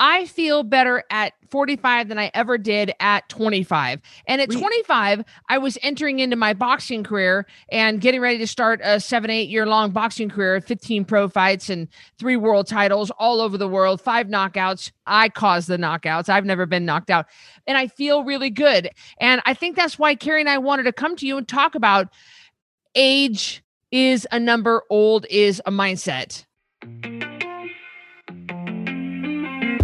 I feel better at 45 than I ever did at 25. And at 25, I was entering into my boxing career and getting ready to start a seven, eight year long boxing career, 15 pro fights and three world titles all over the world, five knockouts. I caused the knockouts. I've never been knocked out. And I feel really good. And I think that's why Carrie and I wanted to come to you and talk about age is a number, old is a mindset.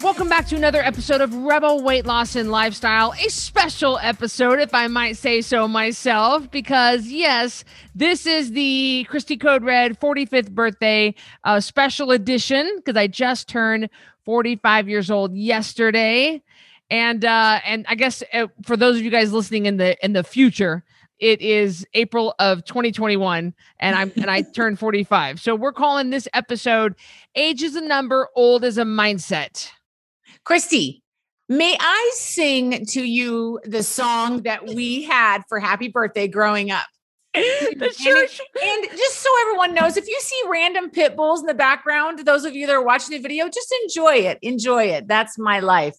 Welcome back to another episode of Rebel Weight Loss and Lifestyle, a special episode, if I might say so myself, because yes, this is the Christy Code Red 45th birthday uh, special edition, because I just turned 45 years old yesterday. And uh, and I guess uh, for those of you guys listening in the in the future, it is April of 2021 and I'm and I turned 45. So we're calling this episode Age is a number, old is a mindset. Christy, may I sing to you the song that we had for happy birthday growing up? the church. And, and, just so everyone knows, if you see random pit bulls in the background, those of you that are watching the video, just enjoy it. Enjoy it. That's my life.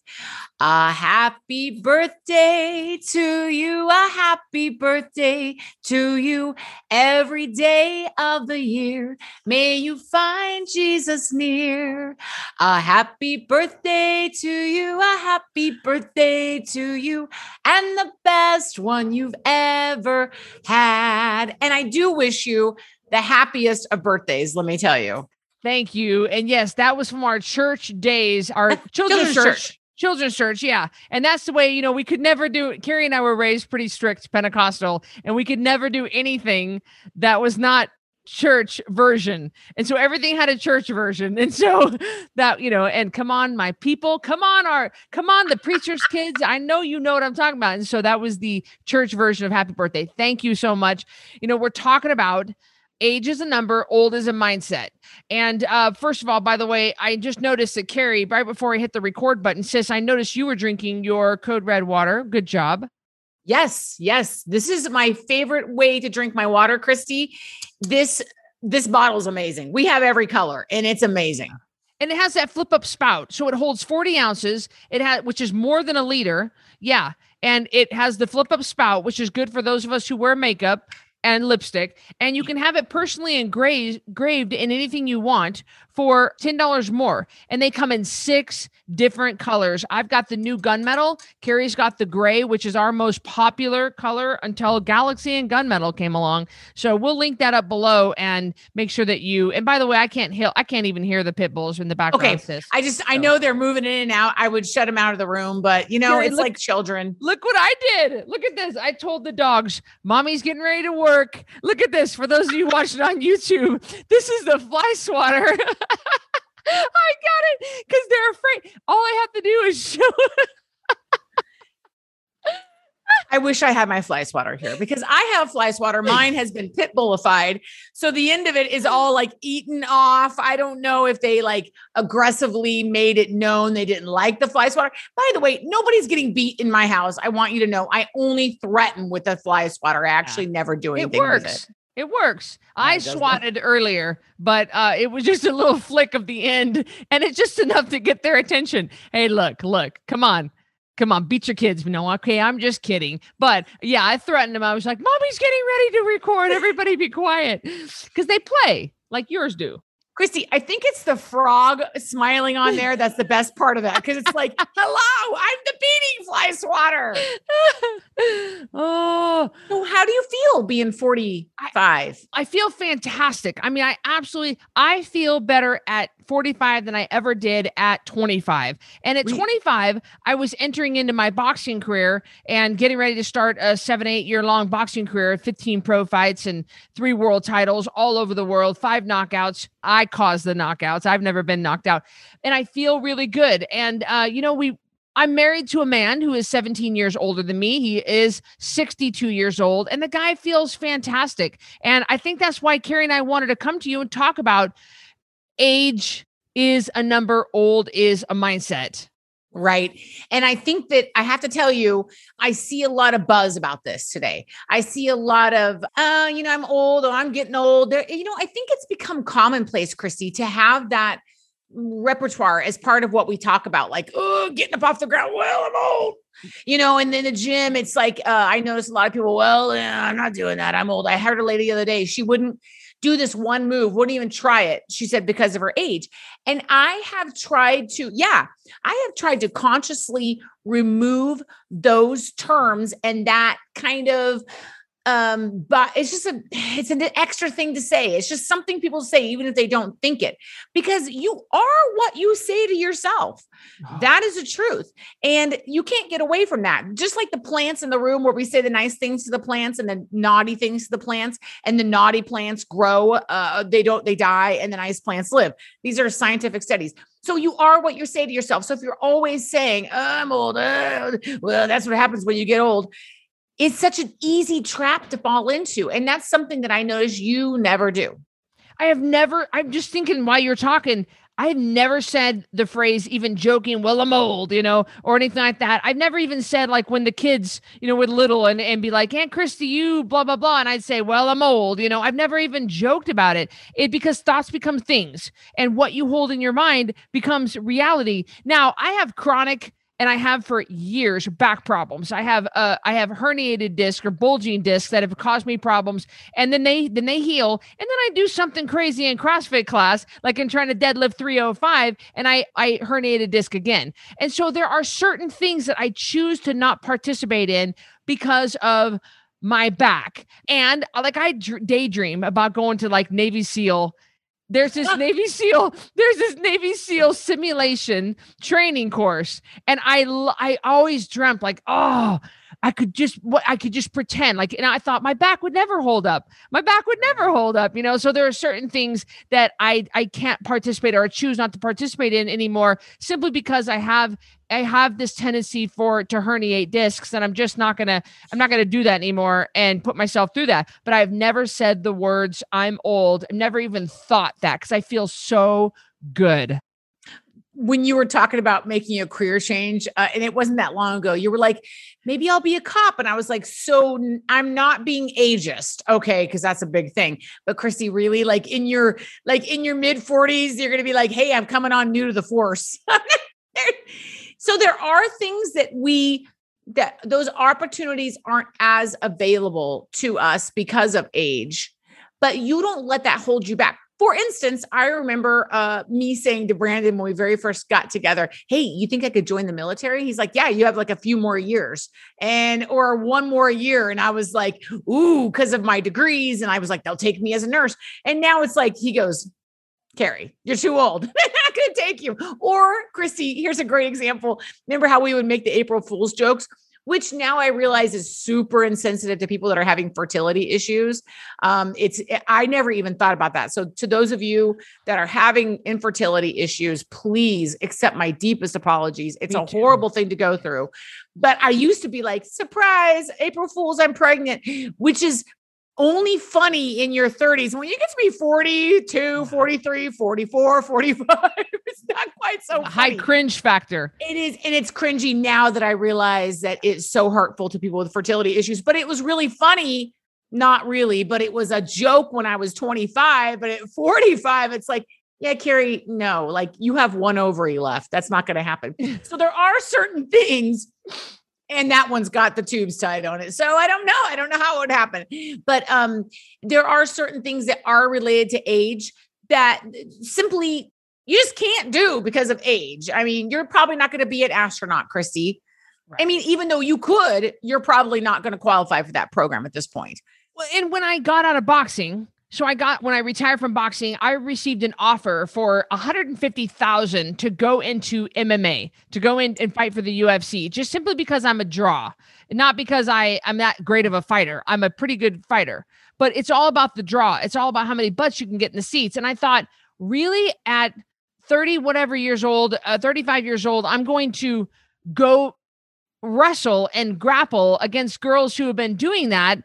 A happy birthday to you. A happy birthday to you. Every day of the year, may you find Jesus near. A happy birthday to you. A happy birthday to you. And the best one you've ever had. And I do wish you the happiest of birthdays, let me tell you. Thank you. And yes, that was from our church days, our children's, children's church. church children's church yeah and that's the way you know we could never do carrie and i were raised pretty strict pentecostal and we could never do anything that was not church version and so everything had a church version and so that you know and come on my people come on our come on the preacher's kids i know you know what i'm talking about and so that was the church version of happy birthday thank you so much you know we're talking about age is a number, old is a mindset. And uh, first of all, by the way, I just noticed that Carrie, right before I hit the record button, says, I noticed you were drinking your Code Red water. Good job. Yes, yes. This is my favorite way to drink my water, Christy. This this bottle is amazing. We have every color and it's amazing. And it has that flip up spout. So it holds 40 ounces. It has which is more than a liter. Yeah. And it has the flip up spout, which is good for those of us who wear makeup and lipstick, and you can have it personally engraved, engraved in anything you want for $10 more. And they come in six different colors. I've got the new gunmetal. Carrie's got the gray, which is our most popular color until Galaxy and gunmetal came along. So we'll link that up below and make sure that you. And by the way, I can't hear. I can't even hear the pit bulls in the background. Okay. I just so. I know they're moving in and out. I would shut them out of the room, but you know Carrie, it's look, like children. Look what I did. Look at this. I told the dogs, "Mommy's getting ready to work." Look at this. For those of you watching on YouTube, this is the fly swatter. I got it because they're afraid. All I have to do is show. I wish I had my fly swatter here because I have fly swatter. Mine has been pit bullified. So the end of it is all like eaten off. I don't know if they like aggressively made it known they didn't like the fly swatter. By the way, nobody's getting beat in my house. I want you to know I only threaten with the fly swatter. I actually yeah. never do anything it works. with it. It works. No, I swatted not. earlier, but uh, it was just a little flick of the end, and it's just enough to get their attention. Hey, look, look, come on, come on, beat your kids. No, okay, I'm just kidding. But yeah, I threatened them. I was like, "Mommy's getting ready to record. Everybody, be quiet," because they play like yours do. Christy, I think it's the frog smiling on there. That's the best part of that because it's like, hello, I'm the beating fly swatter. oh, so how do you feel being 45? I, I feel fantastic. I mean, I absolutely, I feel better at 45 than I ever did at 25. And at 25, I was entering into my boxing career and getting ready to start a seven, eight year long boxing career, 15 pro fights and three world titles all over the world, five knockouts. I caused the knockouts. I've never been knocked out. And I feel really good. And, uh, you know, we, I'm married to a man who is 17 years older than me. He is 62 years old, and the guy feels fantastic. And I think that's why Carrie and I wanted to come to you and talk about age is a number, old is a mindset. Right. And I think that I have to tell you, I see a lot of buzz about this today. I see a lot of, uh, you know, I'm old or I'm getting old. You know, I think it's become commonplace, Christy, to have that repertoire as part of what we talk about, like, oh, getting up off the ground. Well, I'm old, you know, and then the gym, it's like, uh, I notice a lot of people, well, yeah, I'm not doing that. I'm old. I heard a lady the other day, she wouldn't do this one move, wouldn't even try it. She said, because of her age. And I have tried to, yeah, I have tried to consciously remove those terms and that kind of, um but it's just a it's an extra thing to say. It's just something people say even if they don't think it because you are what you say to yourself. That is the truth. And you can't get away from that. Just like the plants in the room where we say the nice things to the plants and the naughty things to the plants and the naughty plants grow uh they don't they die and the nice plants live. These are scientific studies. So you are what you say to yourself. So if you're always saying oh, i'm old uh, well that's what happens when you get old it's such an easy trap to fall into. And that's something that I notice you never do. I have never, I'm just thinking while you're talking, I've never said the phrase, even joking, well, I'm old, you know, or anything like that. I've never even said, like, when the kids, you know, were little and, and be like, Aunt Christy, you blah, blah, blah. And I'd say, well, I'm old, you know, I've never even joked about it. It because thoughts become things and what you hold in your mind becomes reality. Now, I have chronic and I have for years back problems. I have uh I have herniated disc or bulging discs that have caused me problems, and then they then they heal, and then I do something crazy in CrossFit class, like in trying to deadlift 305, and I I herniated disc again. And so there are certain things that I choose to not participate in because of my back, and uh, like I daydream about going to like Navy SEAL there's this ah. Navy SEAL, there's this Navy SEAL simulation training course. And I I always dreamt like, oh, I could just what I could just pretend like and I thought my back would never hold up. My back would never mm-hmm. hold up, you know. So there are certain things that I I can't participate or choose not to participate in anymore simply because I have I have this tendency for to herniate discs and I'm just not going to I'm not going to do that anymore and put myself through that. But I've never said the words I'm old. I've never even thought that cuz I feel so good when you were talking about making a career change, uh, and it wasn't that long ago, you were like, maybe I'll be a cop. And I was like, so I'm not being ageist. Okay. Cause that's a big thing. But Christy, really like in your, like in your mid forties, you're going to be like, Hey, I'm coming on new to the force. so there are things that we, that those opportunities aren't as available to us because of age, but you don't let that hold you back for instance, I remember uh, me saying to Brandon when we very first got together, "Hey, you think I could join the military?" He's like, "Yeah, you have like a few more years, and or one more year." And I was like, "Ooh," because of my degrees, and I was like, "They'll take me as a nurse." And now it's like he goes, Carrie, you're too old. They're not going to take you. Or Christy, here's a great example. Remember how we would make the April Fool's jokes? Which now I realize is super insensitive to people that are having fertility issues. Um, it's I never even thought about that. So to those of you that are having infertility issues, please accept my deepest apologies. It's Me a too. horrible thing to go through. But I used to be like, surprise, April Fools, I'm pregnant, which is only funny in your 30s. When you get to be 42, 43, 44, 45, it's not quite so funny. high cringe factor. It is, and it's cringy now that I realize that it's so hurtful to people with fertility issues. But it was really funny, not really, but it was a joke when I was 25. But at 45, it's like, yeah, Carrie, no, like you have one ovary left. That's not going to happen. so there are certain things and that one's got the tubes tied on it. So I don't know. I don't know how it would happen. But um, there are certain things that are related to age that simply you just can't do because of age. I mean, you're probably not going to be an astronaut, Christy. Right. I mean, even though you could, you're probably not going to qualify for that program at this point. Well, and when I got out of boxing, so I got when I retired from boxing, I received an offer for 150,000 to go into MMA, to go in and fight for the UFC, just simply because I'm a draw, not because I I'm that great of a fighter. I'm a pretty good fighter, but it's all about the draw. It's all about how many butts you can get in the seats. And I thought, really at 30 whatever years old, uh, 35 years old, I'm going to go wrestle and grapple against girls who have been doing that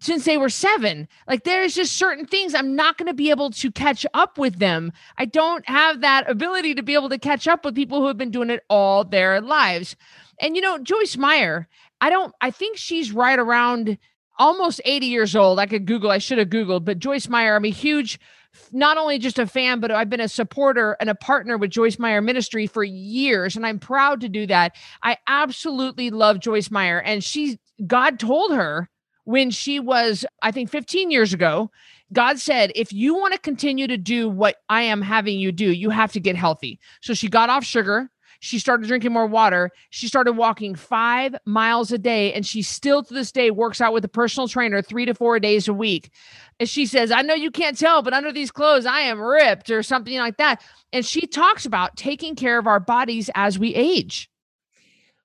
since they were seven. Like there's just certain things I'm not going to be able to catch up with them. I don't have that ability to be able to catch up with people who have been doing it all their lives. And you know, Joyce Meyer, I don't, I think she's right around almost 80 years old. I could Google, I should have Googled, but Joyce Meyer, I'm a huge not only just a fan, but I've been a supporter and a partner with Joyce Meyer Ministry for years. And I'm proud to do that. I absolutely love Joyce Meyer. And she, God told her when she was, I think, 15 years ago, God said, if you want to continue to do what I am having you do, you have to get healthy. So she got off sugar. She started drinking more water. She started walking five miles a day, and she still to this day works out with a personal trainer three to four days a week. And she says, I know you can't tell, but under these clothes, I am ripped or something like that. And she talks about taking care of our bodies as we age.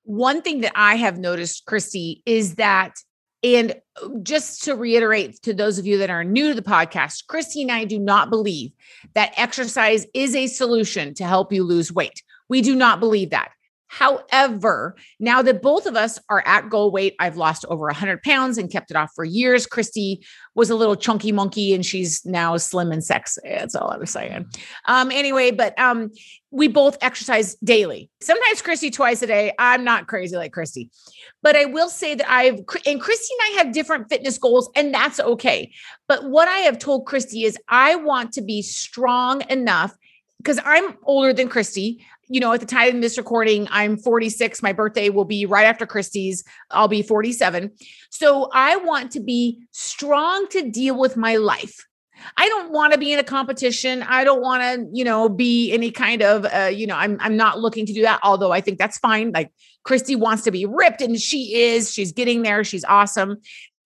One thing that I have noticed, Christy, is that and uh, just to reiterate to those of you that are new to the podcast, Christy and I do not believe that exercise is a solution to help you lose weight. We do not believe that. However, now that both of us are at goal weight, I've lost over 100 pounds and kept it off for years. Christy was a little chunky monkey and she's now slim and sexy. That's all I was saying. Um, anyway, but um, we both exercise daily. Sometimes Christy twice a day. I'm not crazy like Christy, but I will say that I've, and Christy and I have different fitness goals, and that's okay. But what I have told Christy is I want to be strong enough because I'm older than Christy you know, at the time of this recording, I'm 46. My birthday will be right after Christy's. I'll be 47. So I want to be strong to deal with my life. I don't want to be in a competition. I don't want to, you know, be any kind of, uh, you know, I'm I'm not looking to do that. Although I think that's fine. Like Christy wants to be ripped, and she is. She's getting there. She's awesome.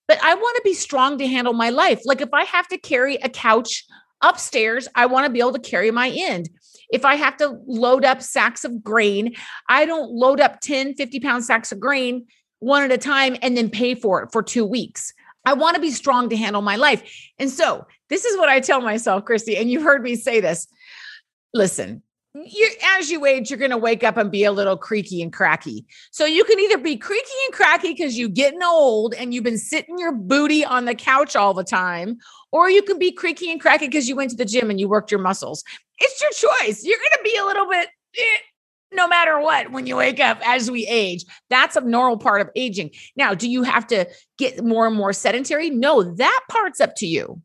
But I want to be strong to handle my life. Like if I have to carry a couch upstairs, I want to be able to carry my end. If I have to load up sacks of grain, I don't load up 10, 50 pound sacks of grain one at a time and then pay for it for two weeks. I want to be strong to handle my life. And so this is what I tell myself, Christy, and you've heard me say this. Listen, you as you age, you're going to wake up and be a little creaky and cracky. So you can either be creaky and cracky because you're getting old and you've been sitting your booty on the couch all the time, or you can be creaky and cracky because you went to the gym and you worked your muscles. It's your choice. You're going to be a little bit eh, no matter what when you wake up as we age. That's a normal part of aging. Now, do you have to get more and more sedentary? No, that part's up to you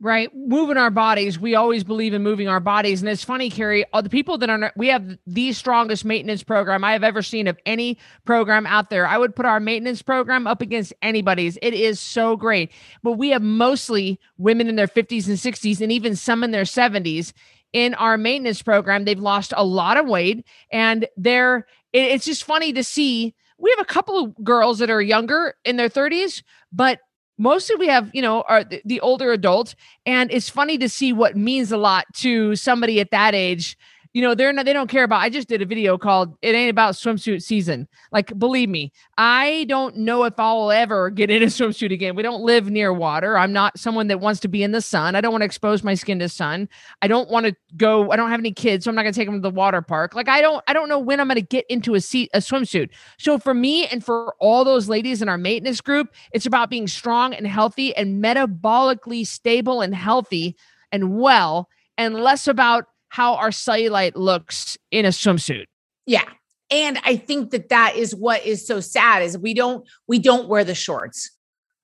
right? Moving our bodies. We always believe in moving our bodies. And it's funny, Carrie, all the people that are, we have the strongest maintenance program I have ever seen of any program out there. I would put our maintenance program up against anybody's. It is so great. But we have mostly women in their 50s and 60s and even some in their 70s in our maintenance program. They've lost a lot of weight and they're, it's just funny to see. We have a couple of girls that are younger in their 30s, but mostly we have you know are the, the older adult and it's funny to see what means a lot to somebody at that age you know they're not they don't care about i just did a video called it ain't about swimsuit season. Like believe me i don't know if i'll ever get in a swimsuit again. We don't live near water. I'm not someone that wants to be in the sun. I don't want to expose my skin to sun. I don't want to go i don't have any kids so i'm not going to take them to the water park. Like i don't i don't know when i'm going to get into a seat a swimsuit. So for me and for all those ladies in our maintenance group it's about being strong and healthy and metabolically stable and healthy and well and less about how our cellulite looks in a swimsuit. Yeah. And I think that that is what is so sad is we don't we don't wear the shorts.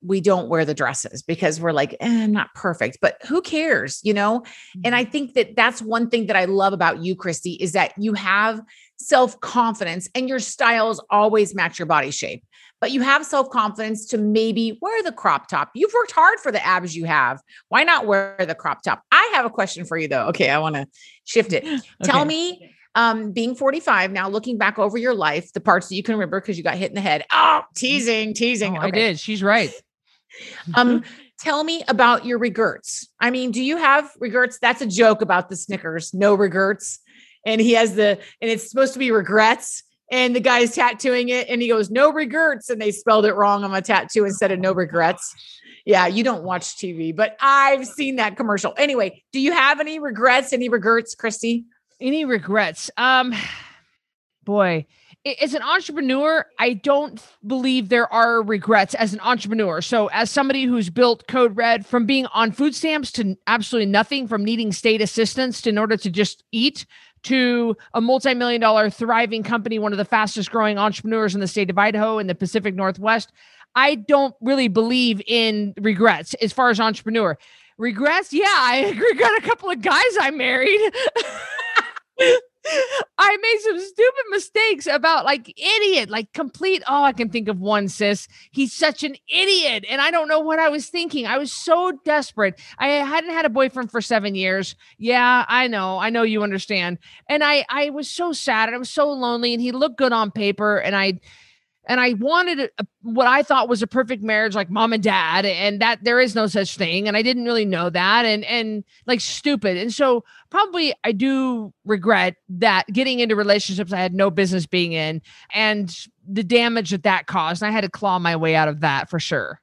We don't wear the dresses because we're like, eh, I'm not perfect, but who cares, you know? And I mm-hmm. think that that's one thing that I love about you, Christy, is that you have self confidence and your styles always match your body shape but you have self confidence to maybe wear the crop top. You've worked hard for the abs you have. Why not wear the crop top? I have a question for you though. Okay, I want to shift it. okay. Tell me, um, being 45 now, looking back over your life, the parts that you can remember because you got hit in the head. Oh, teasing, teasing. Oh, okay. I did. She's right. um, tell me about your regrets. I mean, do you have regrets? That's a joke about the Snickers, no regrets. And he has the, and it's supposed to be regrets and the guy's tattooing it and he goes no regrets and they spelled it wrong on my tattoo instead of no regrets. yeah you don't watch tv but i've seen that commercial. Anyway do you have any regrets any regrets christy? Any regrets? Um boy as an entrepreneur, I don't believe there are regrets as an entrepreneur. So, as somebody who's built Code Red from being on food stamps to absolutely nothing, from needing state assistance to in order to just eat, to a multi-million dollar thriving company, one of the fastest growing entrepreneurs in the state of Idaho in the Pacific Northwest. I don't really believe in regrets as far as entrepreneur. Regrets, yeah, I regret a couple of guys I married. I made some stupid mistakes about like idiot, like complete. Oh, I can think of one, sis. He's such an idiot. And I don't know what I was thinking. I was so desperate. I hadn't had a boyfriend for seven years. Yeah, I know. I know you understand. And I I was so sad and I was so lonely. And he looked good on paper. And I and I wanted a, what I thought was a perfect marriage, like mom and dad, and that there is no such thing, and I didn't really know that, and and like stupid, and so probably I do regret that getting into relationships I had no business being in, and the damage that that caused. And I had to claw my way out of that for sure.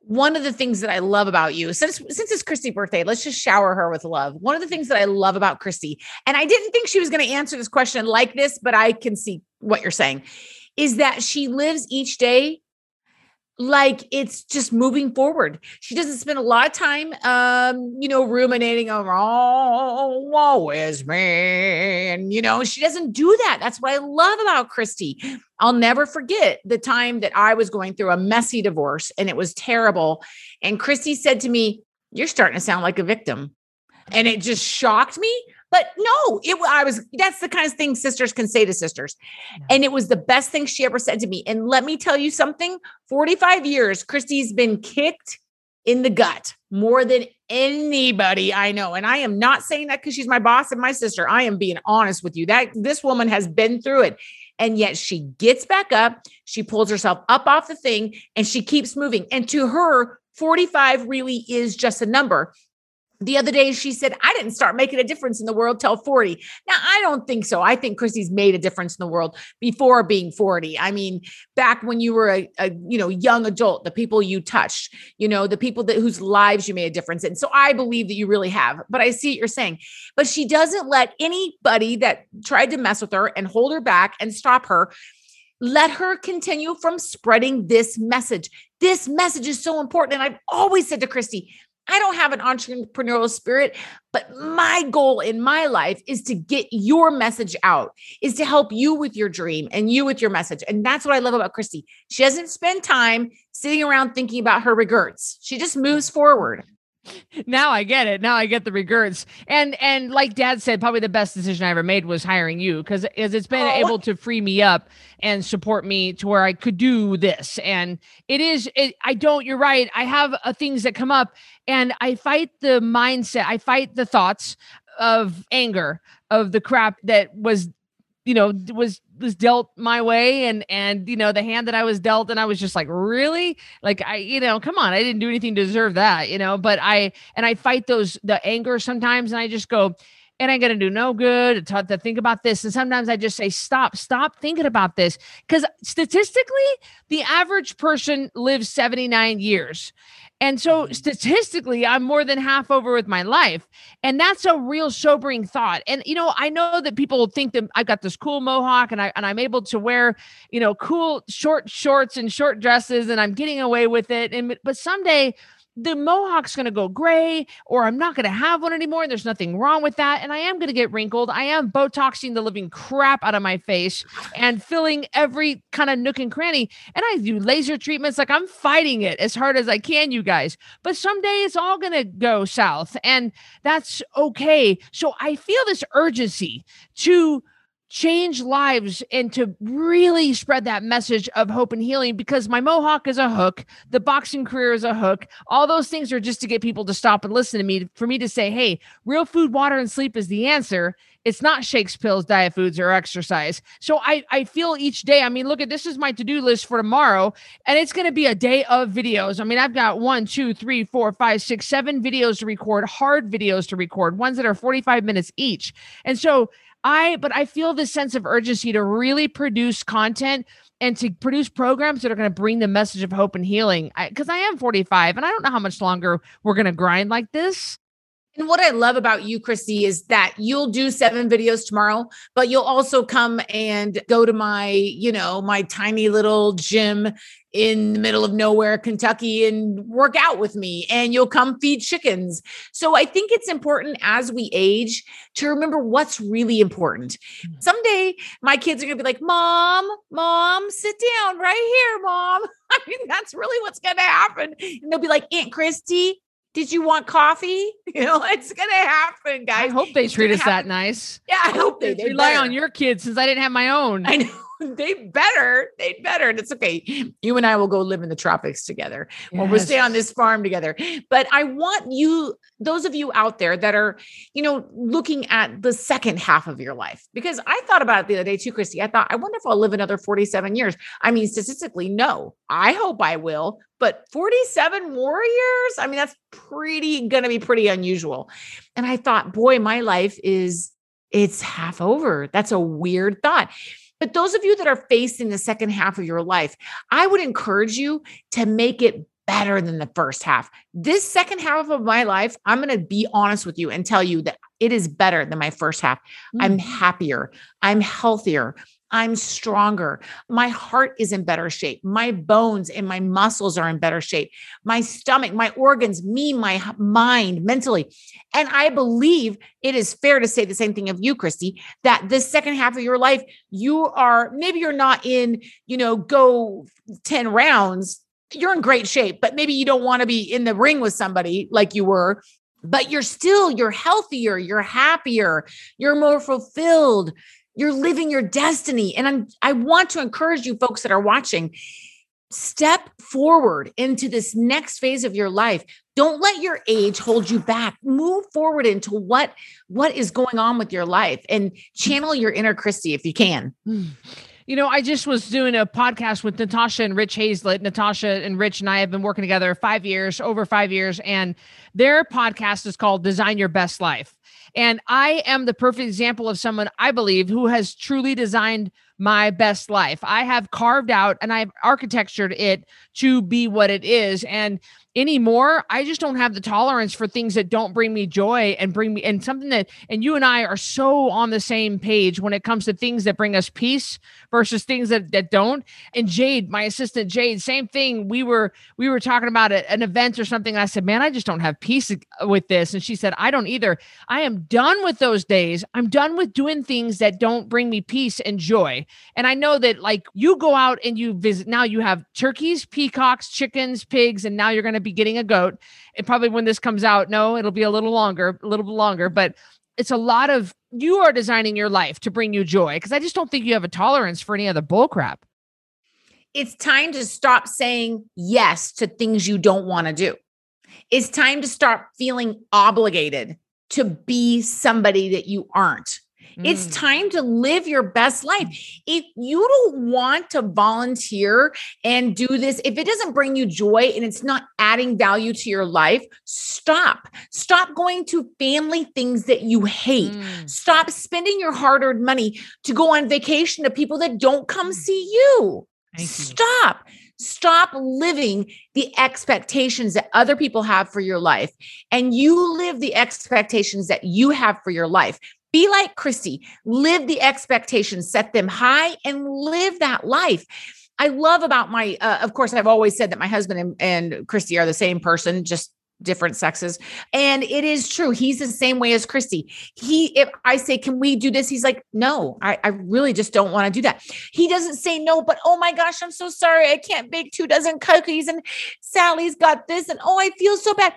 One of the things that I love about you, since since it's Christy's birthday, let's just shower her with love. One of the things that I love about Christy, and I didn't think she was going to answer this question like this, but I can see what you're saying is that she lives each day like it's just moving forward. She doesn't spend a lot of time, um, you know, ruminating over, oh, woe is me. And, you know, she doesn't do that. That's what I love about Christy. I'll never forget the time that I was going through a messy divorce and it was terrible. And Christy said to me, You're starting to sound like a victim. And it just shocked me. But no, it I was that's the kind of thing sisters can say to sisters. Yeah. And it was the best thing she ever said to me. And let me tell you something, 45 years Christy's been kicked in the gut more than anybody I know. And I am not saying that cuz she's my boss and my sister. I am being honest with you. That this woman has been through it. And yet she gets back up, she pulls herself up off the thing and she keeps moving. And to her 45 really is just a number the other day she said i didn't start making a difference in the world till 40 now i don't think so i think christy's made a difference in the world before being 40 i mean back when you were a, a you know young adult the people you touched you know the people that whose lives you made a difference in so i believe that you really have but i see what you're saying but she doesn't let anybody that tried to mess with her and hold her back and stop her let her continue from spreading this message. This message is so important. And I've always said to Christy, I don't have an entrepreneurial spirit, but my goal in my life is to get your message out, is to help you with your dream and you with your message. And that's what I love about Christy. She doesn't spend time sitting around thinking about her regrets. She just moves forward now I get it. Now I get the regrets. And and like dad said, probably the best decision I ever made was hiring you because as it's been oh. able to free me up and support me to where I could do this. And it is it, I don't, you're right. I have uh, things that come up and I fight the mindset, I fight the thoughts of anger of the crap that was you know was was dealt my way and and you know the hand that I was dealt and I was just like really? Like I you know come on I didn't do anything to deserve that you know but I and I fight those the anger sometimes and I just go and I'm going to do no good to, to think about this. And sometimes I just say, stop, stop thinking about this. Because statistically, the average person lives 79 years. And so mm-hmm. statistically, I'm more than half over with my life. And that's a real sobering thought. And you know, I know that people think that I've got this cool mohawk and I and I'm able to wear, you know, cool short shorts and short dresses and I'm getting away with it. And but someday the mohawk's going to go gray or I'm not going to have one anymore. There's nothing wrong with that. And I am going to get wrinkled. I am Botoxing the living crap out of my face and filling every kind of nook and cranny. And I do laser treatments. Like I'm fighting it as hard as I can, you guys. But someday it's all going to go south and that's okay. So I feel this urgency to change lives and to really spread that message of hope and healing because my mohawk is a hook the boxing career is a hook. All those things are just to get people to stop and listen to me for me to say hey real food water and sleep is the answer. It's not shakes pills diet foods or exercise. So i i feel each day i mean look at this is my to-do list for tomorrow and it's going to be a day of videos. I mean i've got one two three four five six seven videos to record hard videos to record ones that are 45 minutes each. And so I, but I feel this sense of urgency to really produce content and to produce programs that are going to bring the message of hope and healing. Because I, I, am 45 and I don't know how much longer we're going to grind like this. And what I love about you, Christy, is that you'll do seven videos tomorrow, but you'll also come and go to my, you know, my tiny little gym in the middle of nowhere, Kentucky, and work out with me, and you'll come feed chickens. So I think it's important as we age to remember what's really important. Mm. Someday my kids are going to be like, Mom, Mom, sit down right here, Mom. I mean, that's really what's going to happen. And they'll be like, Aunt Christy, did you want coffee? You know, it's gonna happen, guys. I hope they treat us that nice. Yeah, I hope they, they rely better. on your kids since I didn't have my own. I know. they better, they better. And it's okay. You and I will go live in the tropics together yes. or we'll stay on this farm together. But I want you, those of you out there that are, you know, looking at the second half of your life, because I thought about it the other day too, Christy. I thought, I wonder if I'll live another 47 years. I mean, statistically, no. I hope I will, but 47 more years? I mean, that's pretty gonna be pretty unusual. And I thought, boy, my life is it's half over. That's a weird thought. But those of you that are facing the second half of your life, I would encourage you to make it better than the first half. This second half of my life, I'm going to be honest with you and tell you that it is better than my first half. Mm. I'm happier, I'm healthier, I'm stronger. My heart is in better shape. My bones and my muscles are in better shape. My stomach, my organs, me, my mind, mentally. And I believe it is fair to say the same thing of you, Christy, that this second half of your life, you are maybe you're not in, you know, go 10 rounds. You're in great shape, but maybe you don't want to be in the ring with somebody like you were but you're still you're healthier you're happier you're more fulfilled you're living your destiny. And I'm, I want to encourage you folks that are watching, step forward into this next phase of your life. Don't let your age hold you back. Move forward into what, what is going on with your life and channel your inner Christy if you can. You know, I just was doing a podcast with Natasha and Rich Hazlett. Natasha and Rich and I have been working together five years, over five years, and their podcast is called Design Your Best Life. And I am the perfect example of someone I believe who has truly designed my best life. I have carved out and I've architectured it to be what it is. And anymore i just don't have the tolerance for things that don't bring me joy and bring me and something that and you and i are so on the same page when it comes to things that bring us peace versus things that that don't. And jade my assistant jade same thing. We were we were talking about a, an event or something i said man i just don't have peace with this. And she said i don't either. I am done with those days. I'm done with doing things that don't bring me peace and joy. And i know that like you go out and you visit now you have turkeys peacocks chickens pigs and now you're going to be getting a goat. And probably when this comes out, no, it'll be a little longer, a little bit longer, but it's a lot of you are designing your life to bring you joy because I just don't think you have a tolerance for any other bull crap. It's time to stop saying yes to things you don't want to do. It's time to stop feeling obligated to be somebody that you aren't. It's mm. time to live your best life. If you don't want to volunteer and do this, if it doesn't bring you joy and it's not adding value to your life, stop. Stop going to family things that you hate. Mm. Stop spending your hard earned money to go on vacation to people that don't come mm. see you. you. Stop. Stop living the expectations that other people have for your life and you live the expectations that you have for your life. Be like Christy, live the expectations, set them high, and live that life. I love about my, uh, of course, I've always said that my husband and, and Christy are the same person, just different sexes. And it is true. He's the same way as Christy. He, if I say, can we do this? He's like, no, I, I really just don't want to do that. He doesn't say no, but oh my gosh, I'm so sorry. I can't bake two dozen cookies and Sally's got this. And oh, I feel so bad.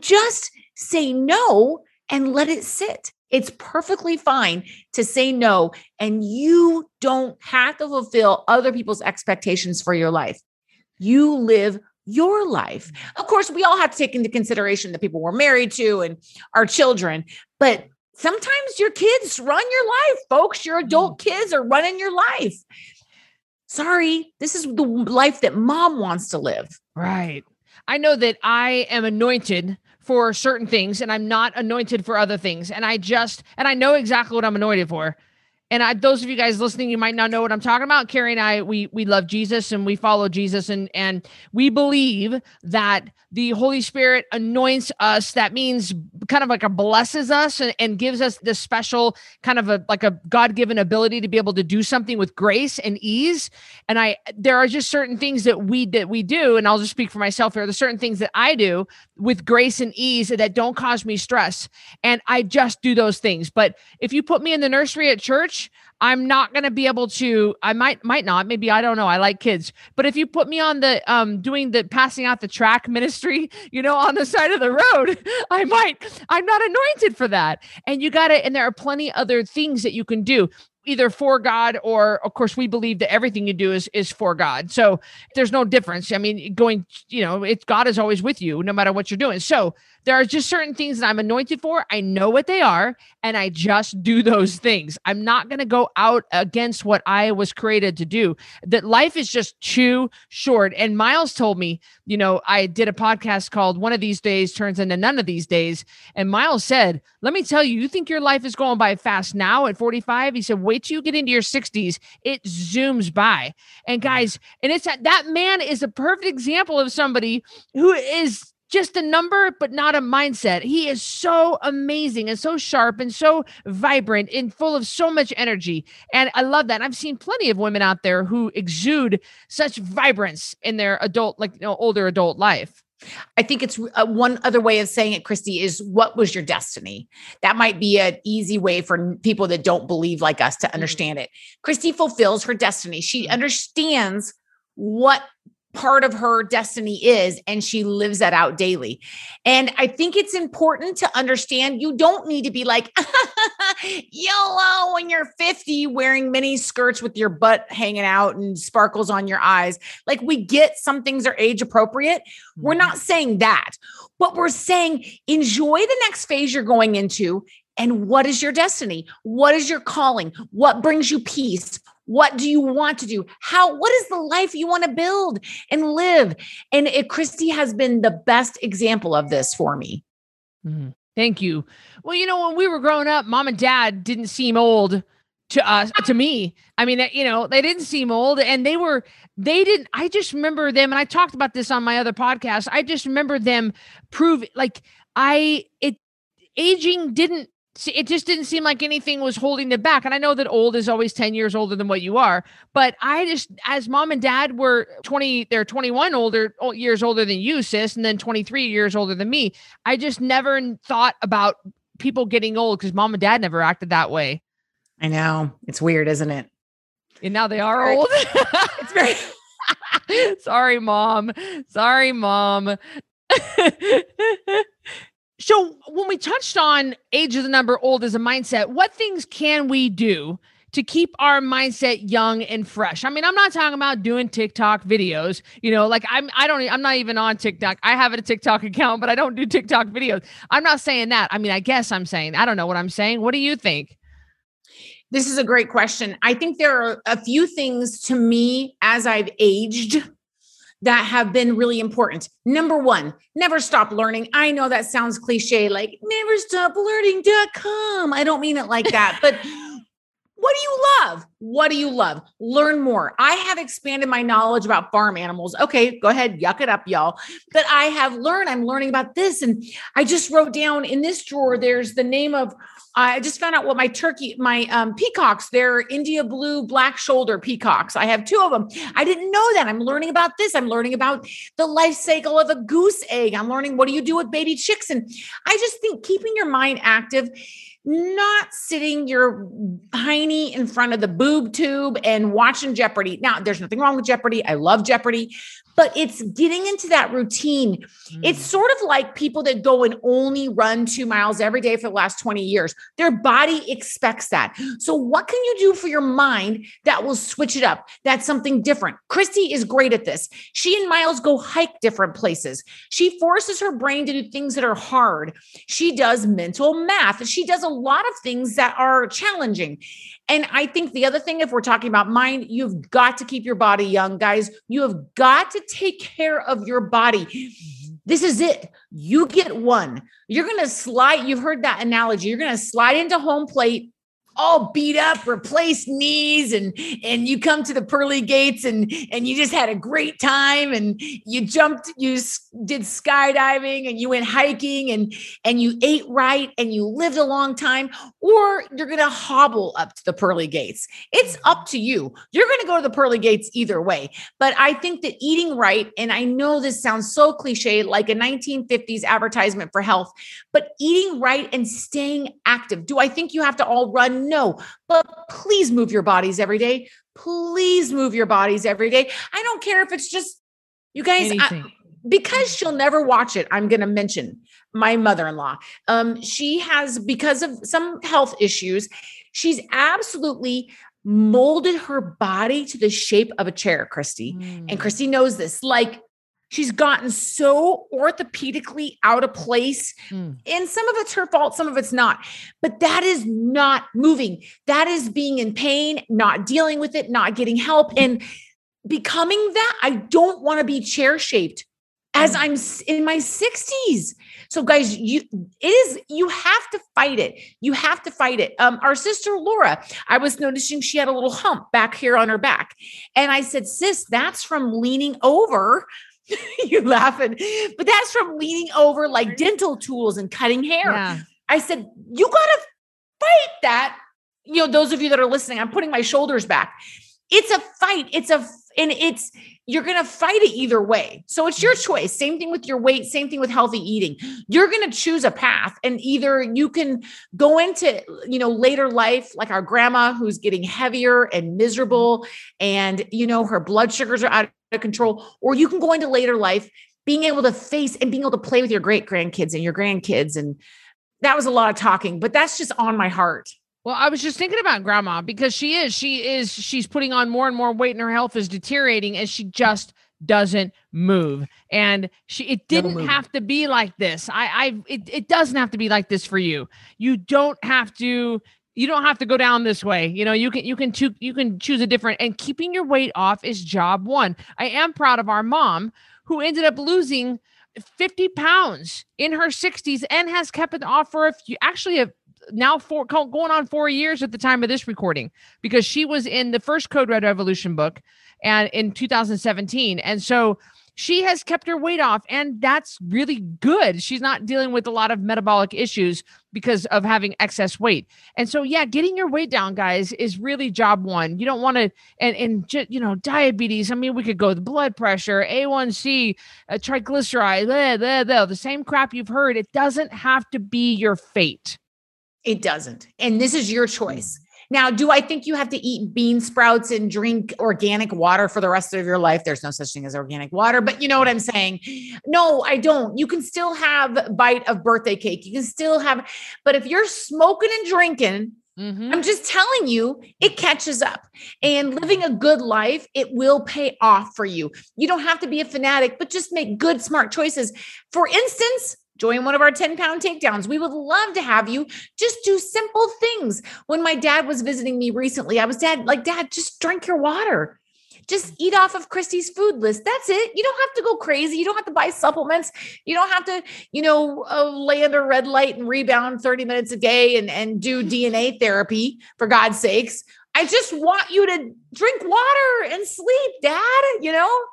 Just say no and let it sit. It's perfectly fine to say no, and you don't have to fulfill other people's expectations for your life. You live your life. Of course, we all have to take into consideration the people we're married to and our children, but sometimes your kids run your life, folks. Your adult mm. kids are running your life. Sorry, this is the life that mom wants to live. Right. I know that I am anointed for certain things and I'm not anointed for other things. And I just, and I know exactly what I'm anointed for. and I, those of you guys listening, you might not know what I'm talking about. Carrie and I, we we love Jesus and we follow Jesus, and and we believe that the Holy Spirit anoints us. That means kind of like a blesses us and, and gives us this special kind of a like a God given ability to be able to do something with grace and ease. And I there are just certain things that we that we do, and I'll just speak for myself here. There's certain things that I do with grace and ease that don't cause me stress, and I just do those things. But if you put me in the nursery at church I'm not going to be able to I might might not maybe I don't know I like kids but if you put me on the um doing the passing out the track ministry you know on the side of the road I might I'm not anointed for that and you got to and there are plenty other things that you can do either for God or of course we believe that everything you do is is for God. So there's no difference. I mean, going, you know, it's God is always with you no matter what you're doing. So there are just certain things that I'm anointed for. I know what they are, and I just do those things. I'm not going to go out against what I was created to do. That life is just too short. And Miles told me, you know, I did a podcast called One of These Days Turns into None of These Days. And Miles said, Let me tell you, you think your life is going by fast now at 45? He said, Wait till you get into your 60s. It zooms by. And mm. guys, and it's that that man is a perfect example of somebody who is just a number, but not a mindset. He is so amazing and so sharp and so vibrant and full of so much energy. And I love that. I've seen plenty of women out there who exude such vibrance in their adult, like you know, older adult life. I think it's uh, one other way of saying it, Christy, is what was your destiny? That might be an easy way for people that don't believe like us to mm-hmm. understand it. Christy fulfills her destiny. She mm-hmm. understands what part of her destiny is and she lives that out daily. And i think it's important to understand you don't need to be like yellow when you're 50 wearing mini skirts with your butt hanging out and sparkles on your eyes. Like we get some things are age appropriate. We're not mm-hmm. saying that. But we're saying enjoy the next phase you're going into and what is your destiny? What is your calling? What brings you peace what do you want to do? How, what is the life you want to build and live? And it, Christy has been the best example of this for me. Mm-hmm. Thank you. Well, you know, when we were growing up, mom and dad didn't seem old to us, to me. I mean, you know, they didn't seem old and they were, they didn't, I just remember them. And I talked about this on my other podcast. I just remember them prove like I, it, aging didn't it just didn't seem like anything was holding it back. And I know that old is always 10 years older than what you are, but I just, as mom and dad were 20, they're 21 older years older than you, sis, and then 23 years older than me. I just never thought about people getting old because mom and dad never acted that way. I know. It's weird, isn't it? And now they are old. it's very, sorry, mom. Sorry, mom. So, when we touched on age of the number, old as a mindset, what things can we do to keep our mindset young and fresh? I mean, I'm not talking about doing TikTok videos. You know, like I'm, I don't, I'm not even on TikTok. I have a TikTok account, but I don't do TikTok videos. I'm not saying that. I mean, I guess I'm saying, I don't know what I'm saying. What do you think? This is a great question. I think there are a few things to me as I've aged that have been really important. Number one, never stop learning. I know that sounds cliche, like never stop learning.com. I don't mean it like that, but what do you love? What do you love? Learn more. I have expanded my knowledge about farm animals. Okay, go ahead, yuck it up, y'all. But I have learned, I'm learning about this. And I just wrote down in this drawer, there's the name of I just found out what my turkey, my um, peacocks, they're India blue black shoulder peacocks. I have two of them. I didn't know that. I'm learning about this. I'm learning about the life cycle of a goose egg. I'm learning what do you do with baby chicks. And I just think keeping your mind active, not sitting your hiney in front of the boob tube and watching Jeopardy. Now, there's nothing wrong with Jeopardy. I love Jeopardy, but it's getting into that routine. Mm. It's sort of like people that go and only run two miles every day for the last 20 years. Their body expects that. So, what can you do for your mind that will switch it up? That's something different. Christy is great at this. She and Miles go hike different places. She forces her brain to do things that are hard. She does mental math. She does a lot of things that are challenging. And I think the other thing, if we're talking about mind, you've got to keep your body young, guys. You have got to take care of your body. This is it. You get one. You're going to slide. You've heard that analogy. You're going to slide into home plate all beat up, replaced knees, and and you come to the pearly gates and and you just had a great time and you jumped, you did skydiving and you went hiking and and you ate right and you lived a long time, or you're gonna hobble up to the pearly gates. It's mm-hmm. up to you. You're gonna go to the pearly gates either way. But I think that eating right, and I know this sounds so cliche, like a 1950s advertisement for health, but eating right and staying active. Do I think you have to all run? No, but please move your bodies every day. Please move your bodies every day. I don't care if it's just you guys, I, because she'll never watch it. I'm going to mention my mother in law. Um, she has, because of some health issues, she's absolutely molded her body to the shape of a chair, Christy. Mm. And Christy knows this. Like She's gotten so orthopedically out of place. Mm. And some of it's her fault, some of it's not. But that is not moving. That is being in pain, not dealing with it, not getting help. And becoming that, I don't want to be chair shaped as hmm. I'm in my 60s. So guys, you it is you have to fight it. You have to fight it. Um our sister Laura, I was noticing she had a little hump back here on her back. And I said, "Sis, that's from leaning over you laughing, but that's from leaning over like dental tools and cutting hair. Yeah. I said, you gotta fight that. You know, those of you that are listening, I'm putting my shoulders back. It's a fight. It's a, and it's, you're going to fight it either way. So it's your choice. Same thing with your weight, same thing with healthy eating. You're going to choose a path and either you can go into, you know, later life like our grandma who's getting heavier and miserable and you know her blood sugars are out of control or you can go into later life being able to face and being able to play with your great grandkids and your grandkids and that was a lot of talking, but that's just on my heart. Well, I was just thinking about grandma because she is, she is, she's putting on more and more weight and her health is deteriorating and she just doesn't move. And she, it didn't have to be like this. I, I, it, it doesn't have to be like this for you. You don't have to, you don't have to go down this way. You know, you can, you can, cho- you can choose a different and keeping your weight off is job one. I am proud of our mom who ended up losing 50 pounds in her 60s and has kept it off for a few, actually a, now four going on four years at the time of this recording because she was in the first Code Red Revolution book and in 2017. And so she has kept her weight off and that's really good. She's not dealing with a lot of metabolic issues because of having excess weight. And so yeah, getting your weight down guys is really job 1. You don't want to and and you know, diabetes, I mean we could go the blood pressure, A1C, uh, triglyceride, blah, blah, blah, the same crap you've heard. It doesn't have to be your fate. It doesn't. And this is your choice. Now, do I think you have to eat bean sprouts and drink organic water for the rest of your life? There's no such thing as organic water, but you know what I'm saying? No, I don't. You can still have bite of birthday cake. You can still have, but if you're smoking and drinking, Mm-hmm. I'm just telling you, it catches up. And living a good life, it will pay off for you. You don't have to be a fanatic, but just make good, smart choices. For instance, join one of our 10 pound takedowns. We would love to have you just do simple things. When my dad was visiting me recently, I was dad, like, Dad, just drink your water. Just eat off of Christy's food list. That's it. You don't have to go crazy. You don't have to buy supplements. You don't have to, you know, uh, lay under red light and rebound 30 minutes a day and, and do DNA therapy, for God's sakes. I just want you to drink water and sleep, Dad, you know?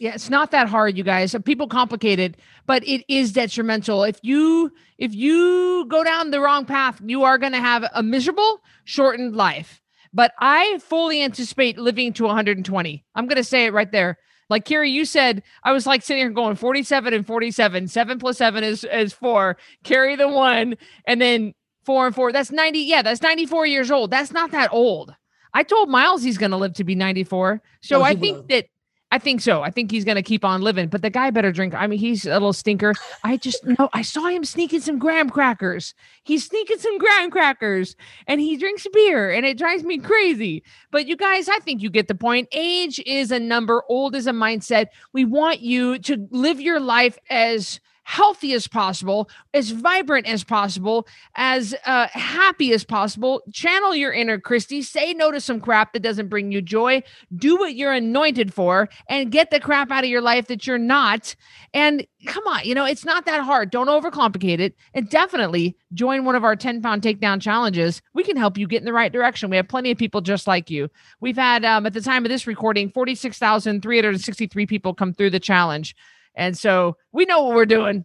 Yeah, it's not that hard, you guys. Uh, people complicate it, but it is detrimental. If you if you go down the wrong path, you are going to have a miserable, shortened life. But I fully anticipate living to 120. I'm going to say it right there. Like Carrie, you said, I was like sitting here going 47 and 47. Seven plus seven is is four. Carry the one, and then four and four. That's 90. Yeah, that's 94 years old. That's not that old. I told Miles he's going to live to be 94. So oh, I think will. that I think so. I think he's going to keep on living, but the guy better drink. I mean, he's a little stinker. I just know I saw him sneaking some graham crackers. He's sneaking some graham crackers and he drinks beer and it drives me crazy. But you guys, I think you get the point. Age is a number, old is a mindset. We want you to live your life as healthy as possible, as vibrant as possible, as uh, happy as possible. Channel your inner Christy. Say no to some crap that doesn't bring you joy. Do what you're anointed for and get the crap out of your life that you're not. And come on, you know, it's not that hard. Don't overcomplicate it. And definitely join one of our 10 pound takedown challenges. We can help you get in the right direction. We have plenty of people just like you. We've had, um, at the time of this recording, 46,363 people come through the challenge. And so we know what we're doing.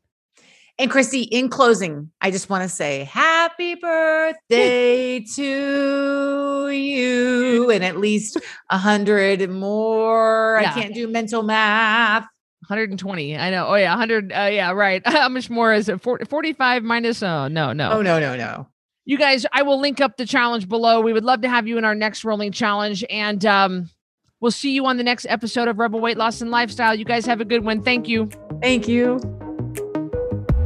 And Christy, in closing, I just want to say happy birthday to you and at least a hundred more. Yeah. I can't do mental math. 120. I know. Oh yeah, 100. Uh, yeah, right. How much more is it? 40, 45 minus? Oh no, no. Oh no, no, no. You guys, I will link up the challenge below. We would love to have you in our next rolling challenge, and um, we'll see you on the next episode of Rebel Weight Loss and Lifestyle. You guys have a good one. Thank you. Thank you.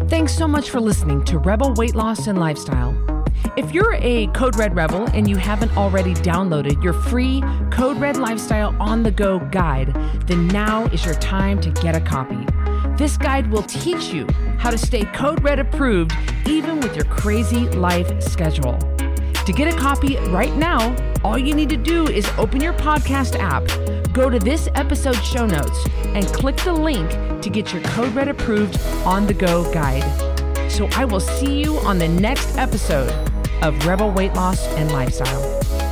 Thanks so much for listening to Rebel Weight Loss and Lifestyle. If you're a Code Red Rebel and you haven't already downloaded your free Code Red Lifestyle on the Go guide, then now is your time to get a copy. This guide will teach you how to stay Code Red approved even with your crazy life schedule. To get a copy right now, all you need to do is open your podcast app, go to this episode show notes, and click the link to get your Code Red approved on the go guide. So I will see you on the next episode of Rebel Weight Loss and Lifestyle.